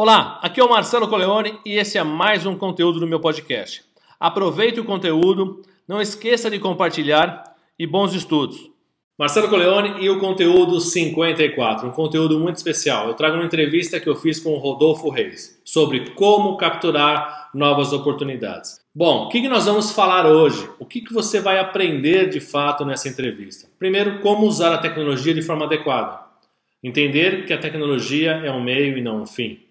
Olá, aqui é o Marcelo Coleone e esse é mais um conteúdo do meu podcast. Aproveite o conteúdo, não esqueça de compartilhar e bons estudos. Marcelo Coleone e o conteúdo 54, um conteúdo muito especial. Eu trago uma entrevista que eu fiz com o Rodolfo Reis sobre como capturar novas oportunidades. Bom, o que, nós vamos falar hoje? O que você vai aprender de fato nessa entrevista? Primeiro, como usar a tecnologia de forma adequada. Entender que a tecnologia é um meio e não um fim.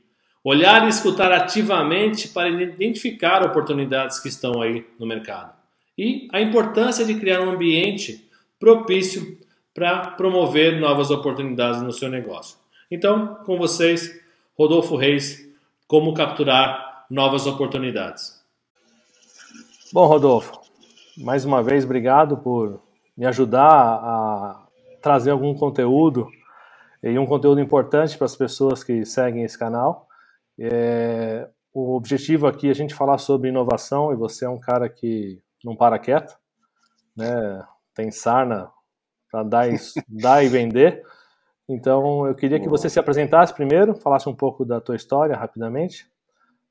Olhar e escutar ativamente para identificar oportunidades que estão aí no mercado. E a importância de criar um ambiente propício para promover novas oportunidades no seu negócio. Então, com vocês, Rodolfo Reis, como capturar novas oportunidades. Bom, Rodolfo, mais uma vez, obrigado por me ajudar a trazer algum conteúdo e um conteúdo importante para as pessoas que seguem esse canal. É, o objetivo aqui é a gente falar sobre inovação e você é um cara que não para quieto, né? tem sarna para dar, dar e vender. Então eu queria que você se apresentasse primeiro, falasse um pouco da tua história rapidamente,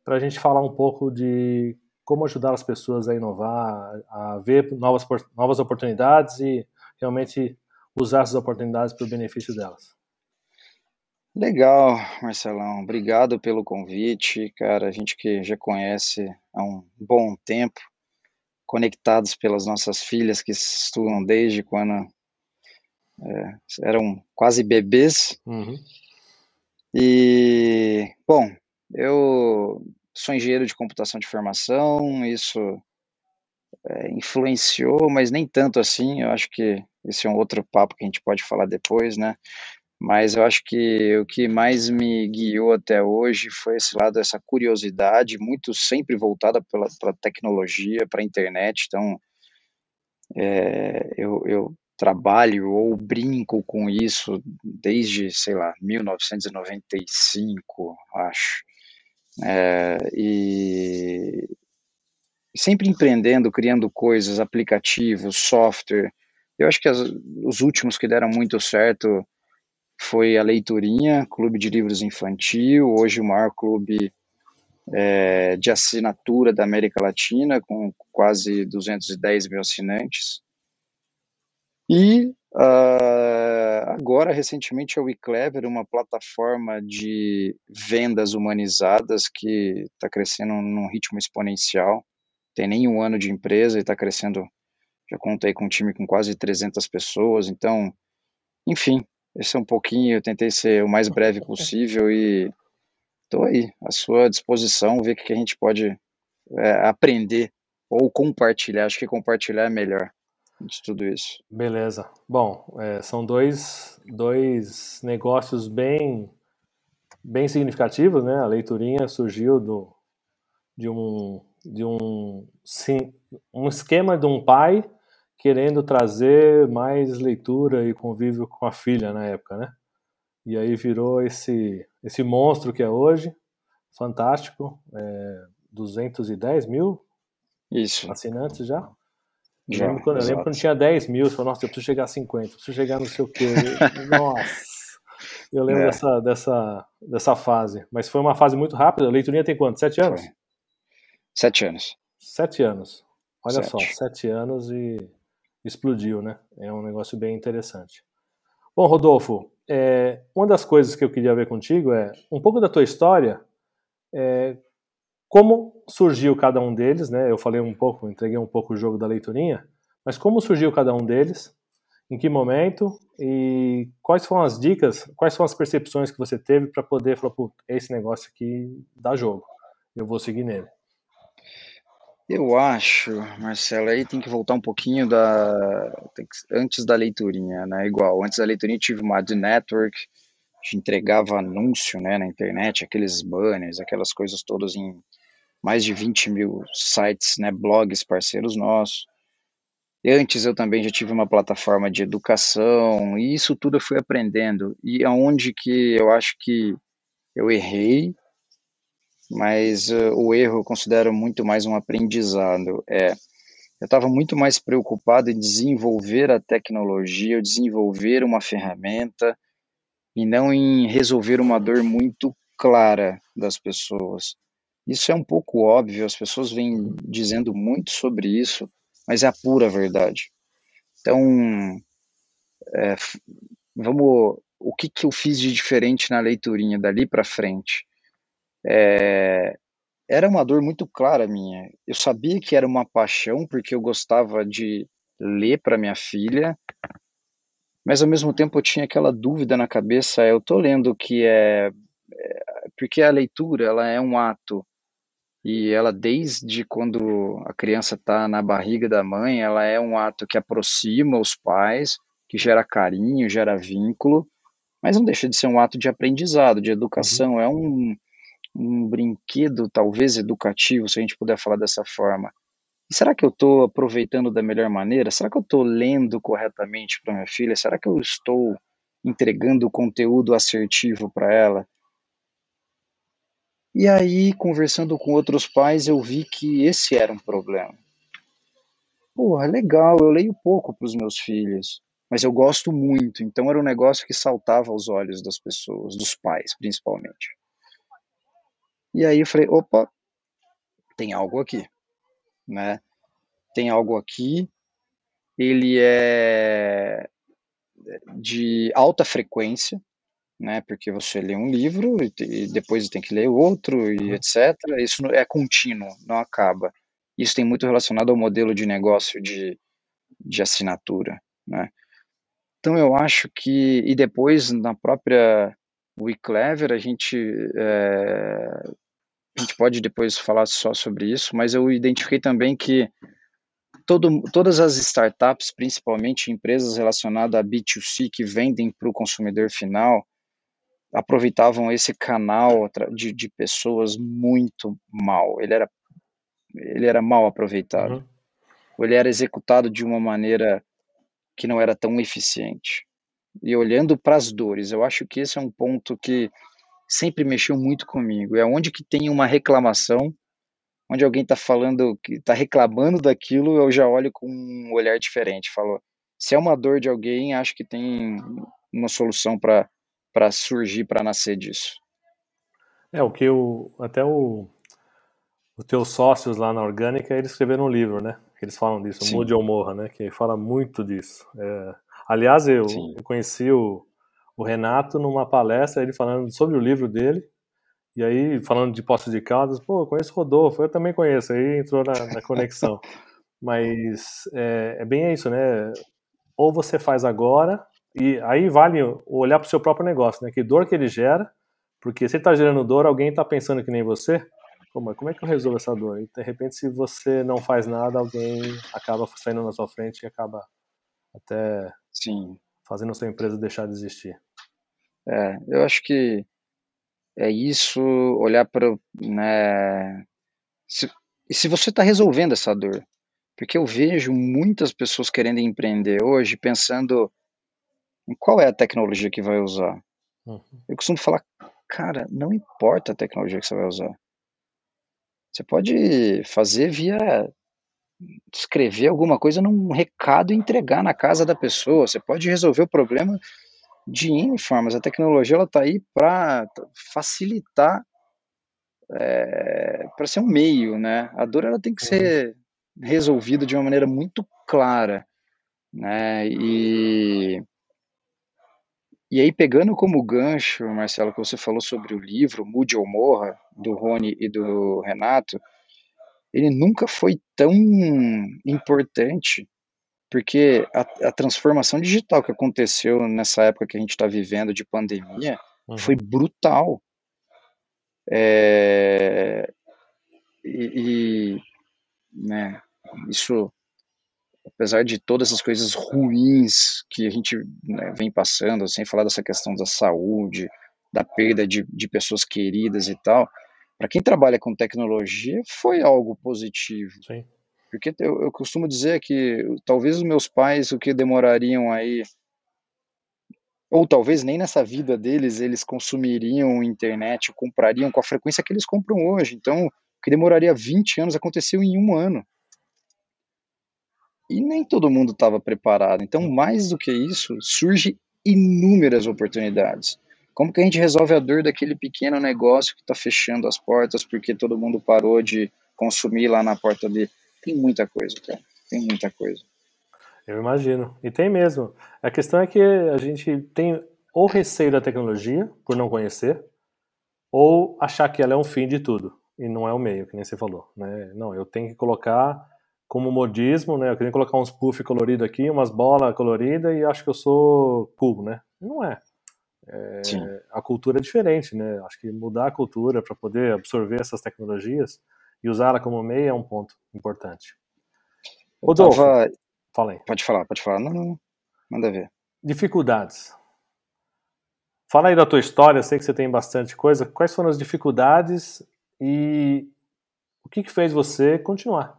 para a gente falar um pouco de como ajudar as pessoas a inovar, a ver novas, novas oportunidades e realmente usar essas oportunidades para o benefício delas. Legal, Marcelão. Obrigado pelo convite, cara. A gente que já conhece há um bom tempo, conectados pelas nossas filhas que estudam desde quando é, eram quase bebês. Uhum. E, bom, eu sou engenheiro de computação de formação, isso é, influenciou, mas nem tanto assim. Eu acho que esse é um outro papo que a gente pode falar depois, né? Mas eu acho que o que mais me guiou até hoje foi esse lado, essa curiosidade, muito sempre voltada para a tecnologia, para a internet. Então, é, eu, eu trabalho ou brinco com isso desde, sei lá, 1995, acho. É, e sempre empreendendo, criando coisas, aplicativos, software. Eu acho que as, os últimos que deram muito certo foi a Leiturinha, clube de livros infantil, hoje o maior clube é, de assinatura da América Latina, com quase 210 mil assinantes. E uh, agora, recentemente, a WeClever, uma plataforma de vendas humanizadas que está crescendo num ritmo exponencial. Tem nem um ano de empresa e está crescendo. Já contei com um time com quase 300 pessoas. Então, enfim, esse é um pouquinho, eu tentei ser o mais breve possível e estou aí, à sua disposição, ver o que a gente pode é, aprender ou compartilhar. Acho que compartilhar é melhor de tudo isso. Beleza. Bom, é, são dois, dois negócios bem, bem significativos, né? A leiturinha surgiu do, de um de um sim, um esquema de um pai querendo trazer mais leitura e convívio com a filha na época, né? E aí virou esse, esse monstro que é hoje, fantástico, é, 210 mil Isso. assinantes já. já eu, lembro quando, eu lembro quando tinha 10 mil, eu falei, nossa, eu preciso chegar a 50, preciso chegar não sei o quê. nossa, eu lembro é. dessa, dessa, dessa fase. Mas foi uma fase muito rápida. A leiturinha tem quanto? Sete anos? Foi. Sete anos. Sete anos. Olha sete. só, sete anos e explodiu, né? É um negócio bem interessante. Bom, Rodolfo, é, uma das coisas que eu queria ver contigo é um pouco da tua história, é, como surgiu cada um deles, né? Eu falei um pouco, entreguei um pouco o jogo da leiturinha, mas como surgiu cada um deles, em que momento e quais foram as dicas, quais são as percepções que você teve para poder falar, pô, esse negócio aqui dá jogo, eu vou seguir nele. Eu acho, Marcelo, aí tem que voltar um pouquinho da antes da leiturinha, né? Igual, antes da leiturinha tive uma ad network, a gente entregava anúncio, né, na internet, aqueles banners, aquelas coisas todas em mais de 20 mil sites, né, blogs parceiros nossos. E antes eu também já tive uma plataforma de educação, e isso tudo eu fui aprendendo. E aonde que eu acho que eu errei mas uh, o erro eu considero muito mais um aprendizado. É, eu estava muito mais preocupado em desenvolver a tecnologia, desenvolver uma ferramenta, e não em resolver uma dor muito clara das pessoas. Isso é um pouco óbvio, as pessoas vêm dizendo muito sobre isso, mas é a pura verdade. Então, é, vamos, o que, que eu fiz de diferente na leiturinha dali para frente? É, era uma dor muito clara minha. Eu sabia que era uma paixão porque eu gostava de ler para minha filha, mas ao mesmo tempo eu tinha aquela dúvida na cabeça. Eu tô lendo que é, é porque a leitura ela é um ato e ela desde quando a criança está na barriga da mãe, ela é um ato que aproxima os pais, que gera carinho, gera vínculo, mas não deixa de ser um ato de aprendizado, de educação. Uhum. É um um brinquedo talvez educativo, se a gente puder falar dessa forma. E será que eu estou aproveitando da melhor maneira? Será que eu estou lendo corretamente para minha filha? Será que eu estou entregando conteúdo assertivo para ela? E aí, conversando com outros pais, eu vi que esse era um problema. Porra, legal, eu leio pouco para os meus filhos, mas eu gosto muito, então era um negócio que saltava aos olhos das pessoas, dos pais principalmente. E aí eu falei, opa, tem algo aqui, né? Tem algo aqui. Ele é de alta frequência, né? Porque você lê um livro e, depois tem que ler outro e uhum. etc. Isso é contínuo, não acaba. Isso tem muito relacionado ao modelo de negócio de, de assinatura, né? Então eu acho que e depois na própria WeClever a gente é, a gente pode depois falar só sobre isso, mas eu identifiquei também que todo, todas as startups, principalmente empresas relacionadas a B2C que vendem para o consumidor final, aproveitavam esse canal de, de pessoas muito mal. Ele era, ele era mal aproveitado. Uhum. Ele era executado de uma maneira que não era tão eficiente. E olhando para as dores, eu acho que esse é um ponto que sempre mexeu muito comigo. É onde que tem uma reclamação, onde alguém está falando, que está reclamando daquilo, eu já olho com um olhar diferente. Falo, se é uma dor de alguém, acho que tem uma solução para surgir, para nascer disso. É o que o até o os teus sócios lá na Orgânica, eles escreveram um livro, né? Eles falam disso, Sim. Mude ou Morra, né? Que fala muito disso. É, aliás, eu, eu conheci o, o Renato numa palestra, ele falando sobre o livro dele, e aí falando de Poços de Caldas, pô, eu conheço o Rodolfo, eu também conheço, aí entrou na, na conexão. Mas é, é, bem isso, né? Ou você faz agora, e aí vale olhar para o seu próprio negócio, né? Que dor que ele gera, porque se ele está gerando dor, alguém está pensando que nem você, Pô, mas como é que eu resolvo essa dor? E de repente, se você não faz nada, alguém acaba saindo na sua frente e acaba até Sim. fazendo a sua empresa deixar de existir. É, eu acho que é isso, olhar para, né, se, e se você está resolvendo essa dor, porque eu vejo muitas pessoas querendo empreender hoje pensando em qual é a tecnologia que vai usar. Uhum. Eu costumo falar, cara, não importa a tecnologia que você vai usar. Você pode fazer via escrever alguma coisa num recado e entregar na casa da pessoa. Você pode resolver o problema de N formas. A tecnologia está aí para facilitar, é, para ser um meio, né? A dor ela tem que ser resolvida de uma maneira muito clara, né? E e aí pegando como gancho, Marcelo, que você falou sobre o livro Mude ou Morra do Rony e do Renato, ele nunca foi tão importante porque a, a, transformação digital que aconteceu nessa época que a gente está vivendo de pandemia uhum. foi brutal. É, e, e né, isso, apesar de todas as coisas ruins que a gente né, vem passando, sem falar dessa questão da saúde, da perda de, de pessoas queridas e tal, para quem trabalha com tecnologia foi algo positivo. Sim. Porque eu, eu costumo dizer que talvez os meus pais, o que demorariam aí ou talvez nem nessa vida deles eles consumiriam internet, comprariam com a frequência que eles compram hoje. Então, o que demoraria 20 anos aconteceu em um ano. E nem todo mundo estava preparado. Então, mais do que isso, surge inúmeras oportunidades. Como que a gente resolve a dor daquele pequeno negócio que está fechando as portas porque todo mundo parou de consumir lá na porta dele? Tem muita coisa, cara. Tem muita coisa. Eu imagino. E tem mesmo. A questão é que a gente tem ou receio da tecnologia, por não conhecer, ou achar que ela é um fim de tudo e não é o meio, que nem você falou. Né? Não, eu tenho que colocar como modismo, né? Eu queria colocar uns puff colorido aqui, umas bolas coloridas e acho que eu sou cool, né? Não é. é a cultura é diferente, né? Acho que mudar a cultura para poder absorver essas tecnologias e usá-la como meio é um ponto importante. Rodolfo, tava... fala aí. Pode falar, pode falar. Não, não, manda ver. Dificuldades. Fala aí da tua história, eu sei que você tem bastante coisa. Quais foram as dificuldades e o que, que fez você continuar?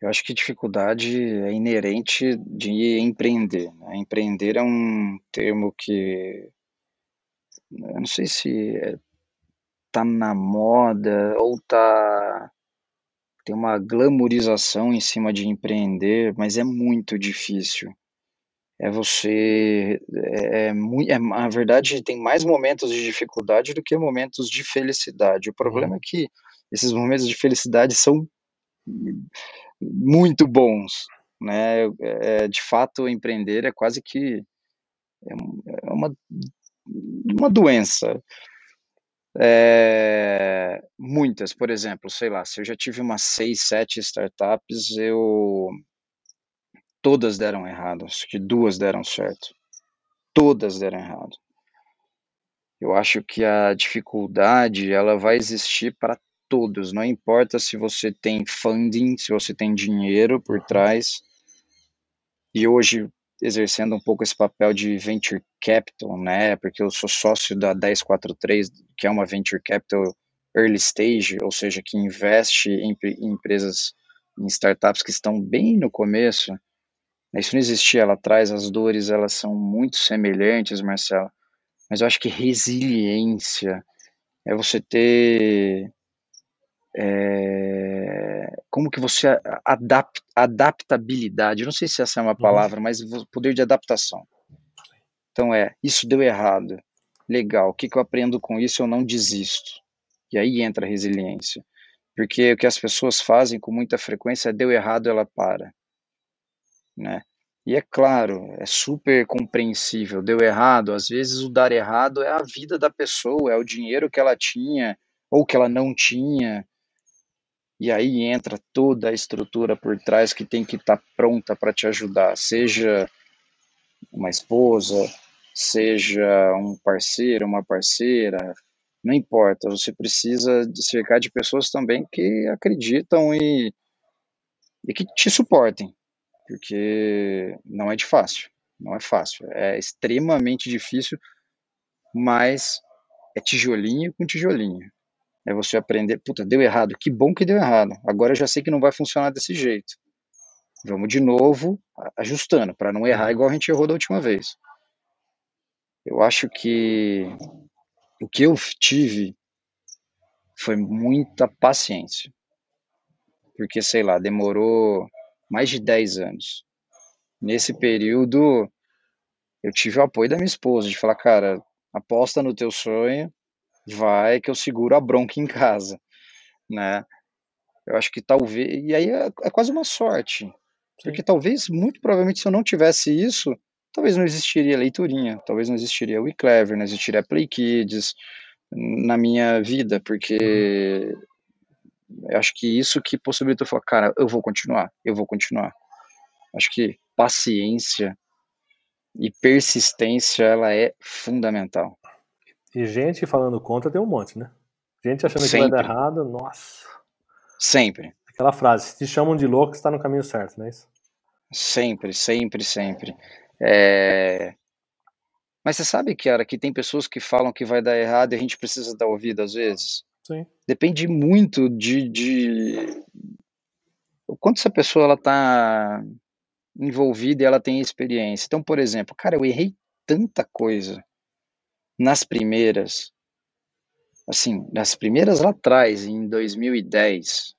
Eu acho que dificuldade é inerente de empreender. Né? Empreender é um termo que eu não sei se é, tá na moda ou tá tem uma glamorização em cima de empreender, mas é muito difícil. É você é, é, é na verdade tem mais momentos de dificuldade do que momentos de felicidade. O problema uhum. é que esses momentos de felicidade são muito bons, né? É, de fato, empreender é quase que é, é uma, uma doença. É, muitas, por exemplo, sei lá, se eu já tive umas seis, sete startups, eu todas deram errado, acho que duas deram certo, todas deram errado. Eu acho que a dificuldade ela vai existir para todos, não importa se você tem funding, se você tem dinheiro por trás. E hoje exercendo um pouco esse papel de venture capital, né? Porque eu sou sócio da 1043, que é uma venture capital early stage, ou seja, que investe em, em empresas, em startups que estão bem no começo. Isso não existia lá atrás, as dores elas são muito semelhantes, Marcelo. Mas eu acho que resiliência é você ter é, como que você adapta, adaptabilidade, eu não sei se essa é uma uhum. palavra, mas poder de adaptação. Então é, isso deu errado, legal, o que, que eu aprendo com isso? Eu não desisto. E aí entra a resiliência. Porque o que as pessoas fazem com muita frequência é deu errado, ela para. Né? E é claro, é super compreensível, deu errado, às vezes o dar errado é a vida da pessoa, é o dinheiro que ela tinha ou que ela não tinha, e aí entra toda a estrutura por trás que tem que estar tá pronta para te ajudar, seja uma esposa, seja um parceiro, uma parceira, não importa, você precisa de cercar de pessoas também que acreditam e, e que te suportem, porque não é de fácil, não é fácil, é extremamente difícil, mas é tijolinho com tijolinho. É você aprender, puta, deu errado, que bom que deu errado. Agora eu já sei que não vai funcionar desse jeito. Vamos de novo ajustando para não errar igual a gente errou da última vez. Eu acho que o que eu tive foi muita paciência. Porque, sei lá, demorou mais de 10 anos. Nesse período, eu tive o apoio da minha esposa, de falar, cara, aposta no teu sonho, vai que eu seguro a bronca em casa, né? Eu acho que talvez, e aí é, é quase uma sorte, Sim. porque talvez, muito provavelmente, se eu não tivesse isso, talvez não existiria leiturinha, talvez não existiria o eClever, não existiria Play Kids na minha vida, porque uhum. eu acho que isso que possibilitou falar, cara, eu vou continuar, eu vou continuar. Acho que paciência e persistência ela é fundamental. E gente falando contra tem um monte, né? Gente achando Sempre. que vai dar errado, nossa. Sempre. Aquela frase, se te chamam de louco, está no caminho certo, não é isso? Sempre, sempre, sempre. É... Mas você sabe, Kiara, que tem pessoas que falam que vai dar errado e a gente precisa dar ouvido às vezes? Sim. Depende muito de, de... o quanto essa pessoa ela tá envolvida e ela tem experiência. Então, por exemplo, cara, eu errei tanta coisa nas primeiras, assim, nas primeiras lá atrás, em 2010,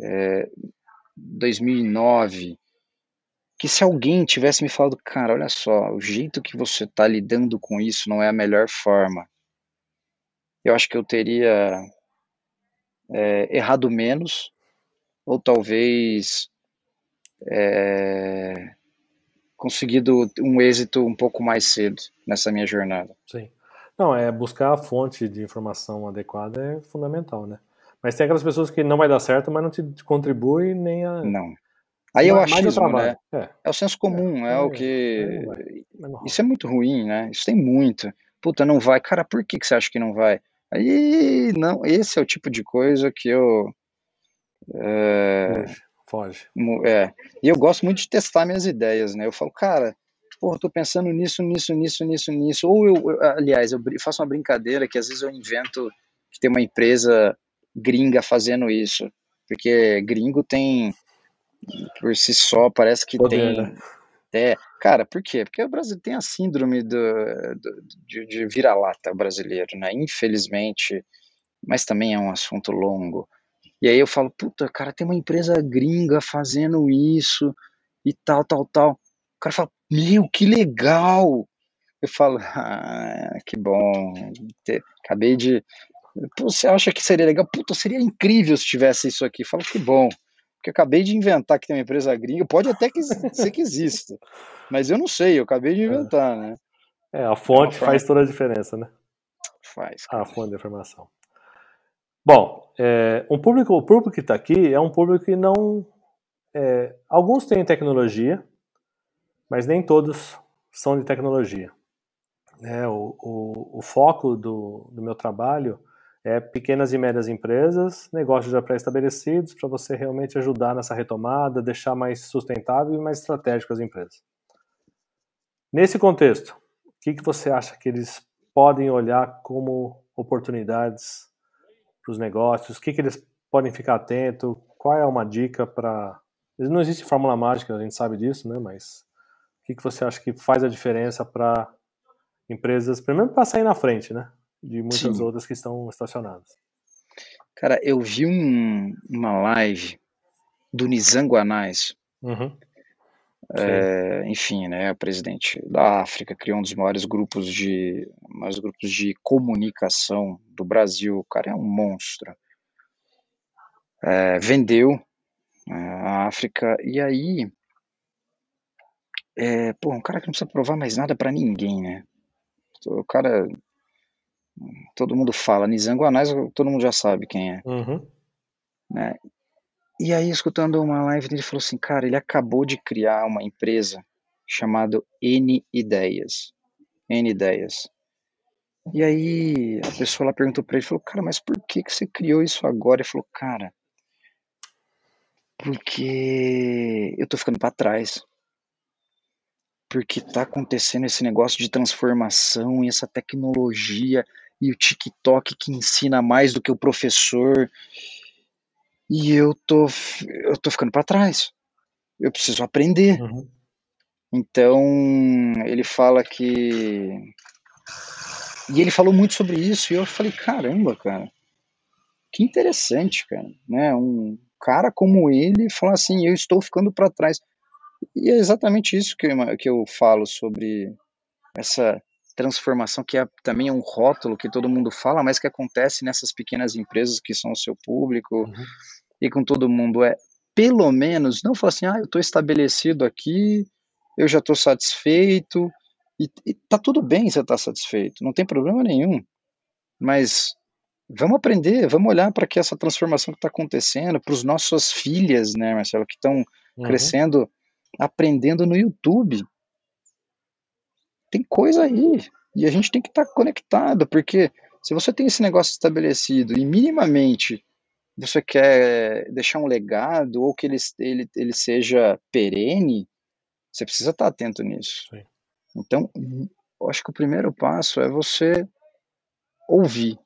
é, 2009, que se alguém tivesse me falado, cara, olha só, o jeito que você está lidando com isso não é a melhor forma, eu acho que eu teria é, errado menos, ou talvez é, conseguido um êxito um pouco mais cedo nessa minha jornada. Sim. Não, é buscar a fonte de informação adequada é fundamental, né? Mas tem aquelas pessoas que não vai dar certo, mas não te contribui nem a. Não. Aí eu acho né? É. é. o senso comum, é, é o que. Isso é muito ruim, né? Isso tem muito. Puta, não vai. Cara, por que, que você acha que não vai? Aí, não, esse é o tipo de coisa que eu. Foge. É. E eu gosto muito de testar minhas ideias, né? Eu falo, cara, pô, tô pensando nisso, nisso, nisso, nisso, nisso. Ou eu, aliás, eu faço uma brincadeira que às vezes eu invento que tem uma empresa gringa fazendo isso. Porque gringo tem, por si só, parece que Poder, tem. Né? É, cara, por quê? Porque o Brasil tem a síndrome do, do de, de vira-lata brasileiro, né? Infelizmente, mas também é um assunto longo. E aí eu falo, puta, cara, tem uma empresa gringa fazendo isso e tal, tal, tal. O cara fala, meu, que legal! Eu falo, ah, que bom. Acabei de você acha que seria legal? Puta, seria incrível se tivesse isso aqui. Fala que bom. Porque eu acabei de inventar que tem uma empresa gringa. Pode até que, ser que exista. Mas eu não sei, eu acabei de inventar, né? É, a fonte é faz toda a diferença, né? Faz. Cara. A fonte da informação. Bom, é, um público, o público que está aqui é um público que não. É, alguns têm tecnologia, mas nem todos são de tecnologia. É, o, o, o foco do, do meu trabalho é pequenas e médias empresas, negócios já pré-estabelecidos, para você realmente ajudar nessa retomada, deixar mais sustentável e mais estratégico as empresas. Nesse contexto, o que, que você acha que eles podem olhar como oportunidades para os negócios? O que, que eles podem ficar atento? Qual é uma dica para. Não existe fórmula mágica, a gente sabe disso, né? Mas o que, que você acha que faz a diferença para empresas, primeiro para sair na frente, né? de muitas Sim. outras que estão estacionadas. Cara, eu vi um, uma live do Nizanguanais. Uhum. É, enfim, né, o presidente da África criou um dos maiores grupos de maiores grupos de comunicação do Brasil. O cara é um monstro. É, vendeu é, a África e aí, é, pô, um cara que não precisa provar mais nada para ninguém, né? O cara todo mundo fala, Nizanguanais, todo mundo já sabe quem é. Uhum. Né? E aí, escutando uma live ele falou assim, cara, ele acabou de criar uma empresa chamada N Ideias. N Ideias. E aí, a pessoa lá perguntou para ele, falou, cara, mas por que, que você criou isso agora? Ele falou, cara, porque eu tô ficando para trás porque está acontecendo esse negócio de transformação e essa tecnologia e o TikTok que ensina mais do que o professor. E eu tô, eu tô ficando para trás. Eu preciso aprender. Uhum. Então, ele fala que. E ele falou muito sobre isso, e eu falei: caramba, cara, que interessante, cara. Né? Um cara como ele falar assim: eu estou ficando para trás. E é exatamente isso que eu, que eu falo sobre essa transformação que é, também é um rótulo que todo mundo fala, mas que acontece nessas pequenas empresas que são o seu público uhum. e com todo mundo é pelo menos não falar assim, ah, eu estou estabelecido aqui, eu já estou satisfeito e, e tá tudo bem você estar tá satisfeito, não tem problema nenhum, mas vamos aprender, vamos olhar para que essa transformação que está acontecendo, para os nossas filhas, né, Marcelo, que estão uhum. crescendo aprendendo no YouTube. Tem coisa aí. E a gente tem que estar tá conectado, porque se você tem esse negócio estabelecido e minimamente você quer deixar um legado ou que ele, ele, ele seja perene, você precisa estar tá atento nisso. Sim. Então, eu acho que o primeiro passo é você ouvir,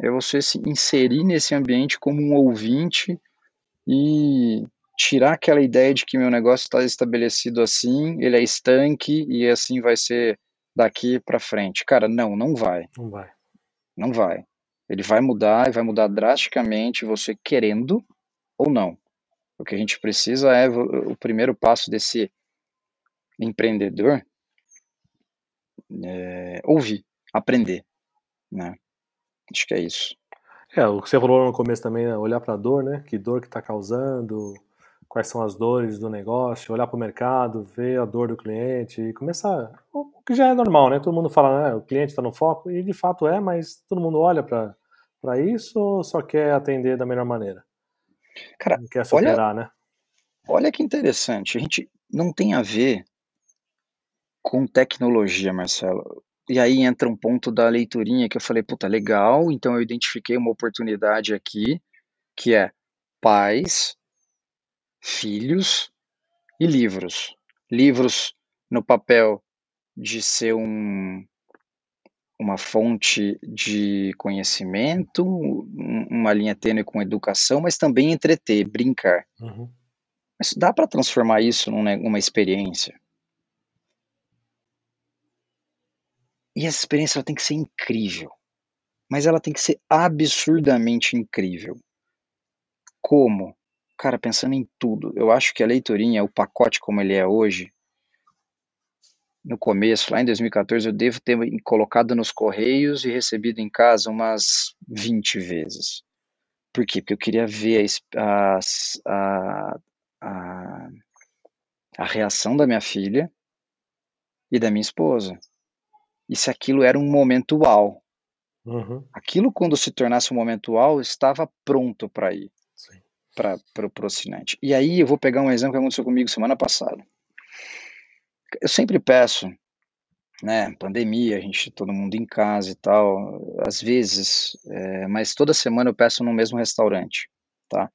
é você se inserir nesse ambiente como um ouvinte e tirar aquela ideia de que meu negócio está estabelecido assim, ele é estanque e assim vai ser daqui para frente. Cara, não, não vai. Não vai. Não vai. Ele vai mudar e vai mudar drasticamente, você querendo ou não. O que a gente precisa é o primeiro passo desse empreendedor, é, ouvir, aprender, né? Acho que é isso. É, o que você falou no começo também, é olhar para a dor, né? Que dor que está causando, quais são as dores do negócio, olhar para o mercado, ver a dor do cliente e começar. O que já é normal, né? Todo mundo fala, né? O cliente está no foco, e de fato é, mas todo mundo olha para isso ou só quer atender da melhor maneira? Cara, não quer superar, olha, né? Olha que interessante, a gente não tem a ver com tecnologia, Marcelo. E aí entra um ponto da leiturinha que eu falei, puta, legal, então eu identifiquei uma oportunidade aqui, que é pais filhos e livros. Livros no papel de ser um, uma fonte de conhecimento, uma linha tênue com educação, mas também entreter, brincar. Uhum. Mas dá para transformar isso numa experiência. E essa experiência tem que ser incrível. Mas ela tem que ser absurdamente incrível. Como? Cara, pensando em tudo, eu acho que a leiturinha, o pacote como ele é hoje, no começo, lá em 2014, eu devo ter colocado nos correios e recebido em casa umas 20 vezes. Por quê? Porque eu queria ver a, a, a, a reação da minha filha e da minha esposa. E se aquilo era um momento uau. Uhum. Aquilo, quando se tornasse um momento uau, estava pronto para ir para o assinante. E aí eu vou pegar um exemplo que aconteceu comigo semana passada. Eu sempre peço, né, pandemia, a gente, todo mundo em casa e tal, às vezes, é, mas toda semana eu peço no mesmo restaurante, tá?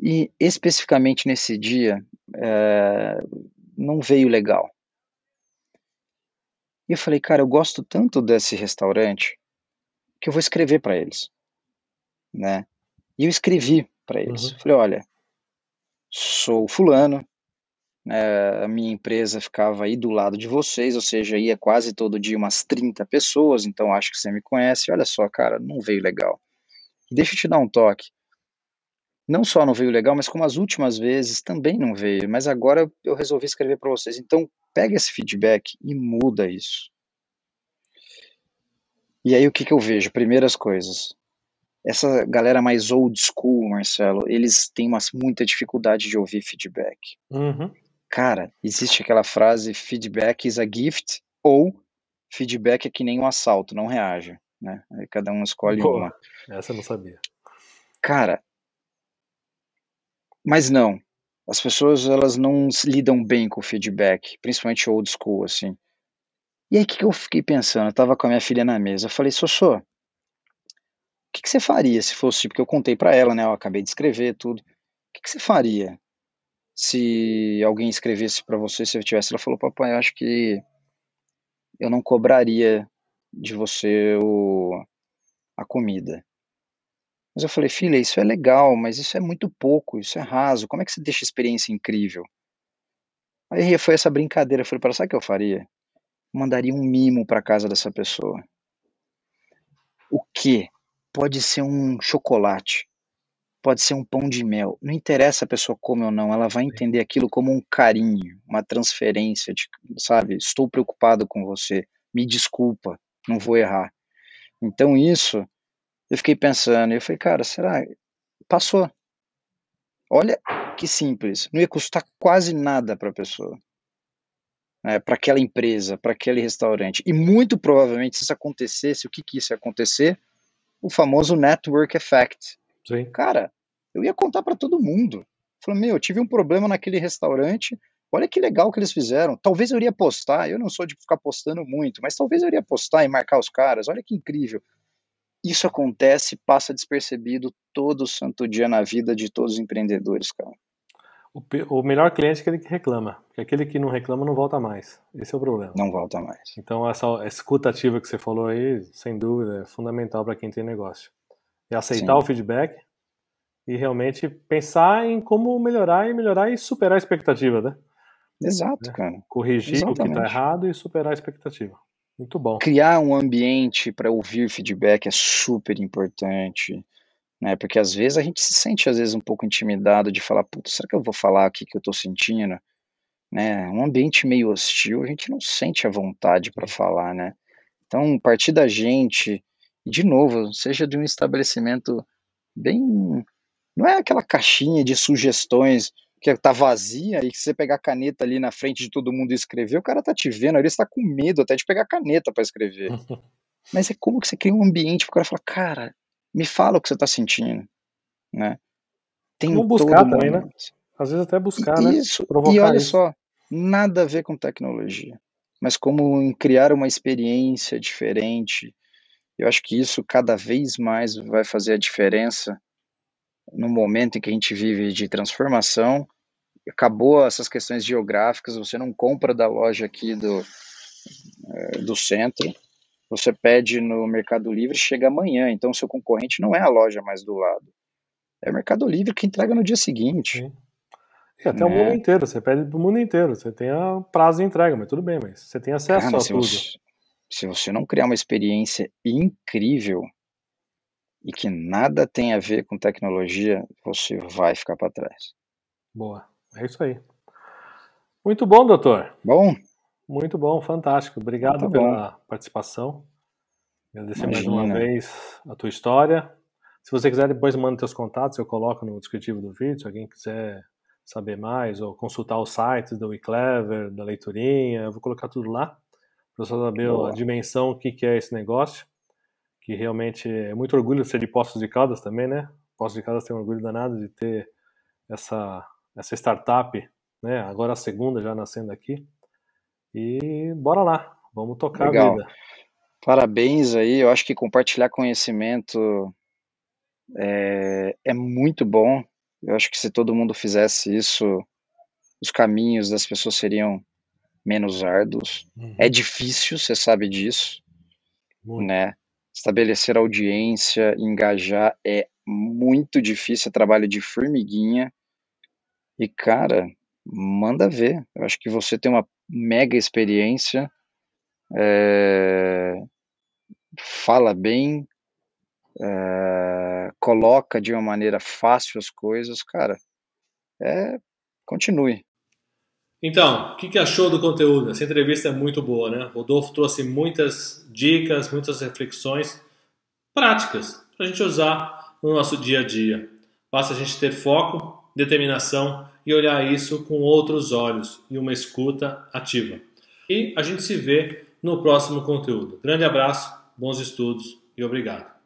E especificamente nesse dia, é, não veio legal. E eu falei, cara, eu gosto tanto desse restaurante que eu vou escrever para eles, né? E eu escrevi para eles. Uhum. Falei, olha, sou fulano, é, a minha empresa ficava aí do lado de vocês, ou seja, ia quase todo dia umas 30 pessoas, então acho que você me conhece. Olha só, cara, não veio legal. Deixa eu te dar um toque. Não só não veio legal, mas como as últimas vezes também não veio. Mas agora eu resolvi escrever para vocês. Então, pega esse feedback e muda isso. E aí o que, que eu vejo? Primeiras coisas essa galera mais old school, Marcelo, eles têm uma, muita dificuldade de ouvir feedback. Uhum. Cara, existe aquela frase feedback is a gift ou feedback é que nem um assalto, não reaja, né? Aí cada um escolhe Boa. uma. Essa eu não sabia. Cara, mas não. As pessoas elas não lidam bem com o feedback, principalmente old school assim. E aí o que, que eu fiquei pensando? Eu tava com a minha filha na mesa, eu falei, Sossô, que, que você faria se fosse, porque eu contei para ela, né? Eu acabei de escrever tudo. O que, que você faria se alguém escrevesse para você, se eu tivesse? Ela falou, papai, eu acho que eu não cobraria de você o, a comida. Mas eu falei, filha, isso é legal, mas isso é muito pouco, isso é raso. Como é que você deixa a experiência incrível? Aí foi essa brincadeira. Eu falei para ela, sabe o que eu faria? Eu mandaria um mimo para casa dessa pessoa. O que pode ser um chocolate, pode ser um pão de mel. Não interessa a pessoa come ou não, ela vai entender aquilo como um carinho, uma transferência, de, sabe? Estou preocupado com você, me desculpa, não vou errar. Então isso, eu fiquei pensando, eu falei, cara, será? Passou. Olha que simples, não ia custar quase nada para a pessoa. Né, para aquela empresa, para aquele restaurante. E muito provavelmente, se isso acontecesse, o que, que isso ia acontecer? O famoso network effect. Sim. Cara, eu ia contar para todo mundo. Falei, meu, eu tive um problema naquele restaurante, olha que legal que eles fizeram. Talvez eu iria postar, eu não sou de ficar postando muito, mas talvez eu iria postar e marcar os caras, olha que incrível. Isso acontece, passa despercebido todo santo dia na vida de todos os empreendedores, cara. O, melhor cliente é aquele que reclama, porque aquele que não reclama não volta mais. Esse é o problema. Não volta mais. Então, essa escuta ativa que você falou aí, sem dúvida, é fundamental para quem tem negócio. É aceitar Sim. o feedback e realmente pensar em como melhorar e melhorar e superar a expectativa, né? Exato, cara. Corrigir Exatamente. o que está errado e superar a expectativa. Muito bom. Criar um ambiente para ouvir feedback é super importante né? Porque às vezes a gente se sente às vezes um pouco intimidado de falar, putz, será que eu vou falar o que eu estou sentindo? né? Um ambiente meio hostil, a gente não sente a vontade para falar, né? Então, partir da gente, de novo, seja de um estabelecimento bem. Não é aquela caixinha de sugestões que tá vazia e que você pegar a caneta ali na frente de todo mundo e escrever, o cara tá te vendo ali, está com medo até de pegar a caneta para escrever. Mas é como que você cria um ambiente para o cara falar, cara, me fala o que você tá sentindo, né? Tem Vamos buscar também, né? Às vezes até buscar, né? Isso. e olha isso. só, nada a ver com tecnologia, mas como criar uma experiência diferente. Eu acho que isso cada vez mais vai fazer a diferença no momento em que a gente vive de transformação. Acabou essas questões geográficas, você não compra da loja aqui do, eh, do centro, você pede no Mercado Livre, chega amanhã, então seu concorrente não é a loja mais do lado. É o Mercado Livre que entrega no dia seguinte. Sim. E até né? o mundo inteiro, você pede pro mundo inteiro. Você tem a prazo de entrega, mas tudo bem, mas você tem acesso Cara, a tudo. Você, se você não criar uma experiência incrível e que nada tem a ver com tecnologia, você vai ficar para trás. Boa, é isso aí. Muito bom, doutor. Bom. Muito bom, fantástico. Obrigado Muito pela bom. participação. Agradecer Imagina. mais uma vez a tua história. Se você quiser, depois manda teus contatos, eu coloco no descritivo do vídeo. Se alguém quiser saber mais ou consultar os sites do WeClever, da Leiturinha, eu vou colocar tudo lá para você saber Boa. a dimensão, o que, que é esse negócio, que realmente é muito orgulho de ser de Poços de Caldas também, né? Poços de Caldas tem um orgulho danado de ter essa, essa startup, né? Agora a segunda já nascendo aqui. E bora lá, vamos tocar Legal. a vida. Parabéns aí, eu acho que compartilhar conhecimento é, é muito bom. Eu acho que se todo mundo fizesse isso, os caminhos das pessoas seriam menos árduos. Uhum. É difícil, você sabe disso, muito. né? Estabelecer audiência, engajar é muito difícil, é trabalho de formiguinha. E cara, manda ver. Eu acho que você tem uma mega experiência, é, fala bem, é, coloca de uma maneira fácil as coisas, cara, é, continue. Então, o que, que achou do conteúdo? Essa entrevista é muito boa, né? Rodolfo trouxe muitas dicas, muitas reflexões práticas para a gente usar no nosso dia a dia. Basta a gente ter foco, determinação e olhar isso com outros olhos e uma escuta ativa. E a gente se vê no próximo conteúdo. Grande abraço, bons estudos e obrigado.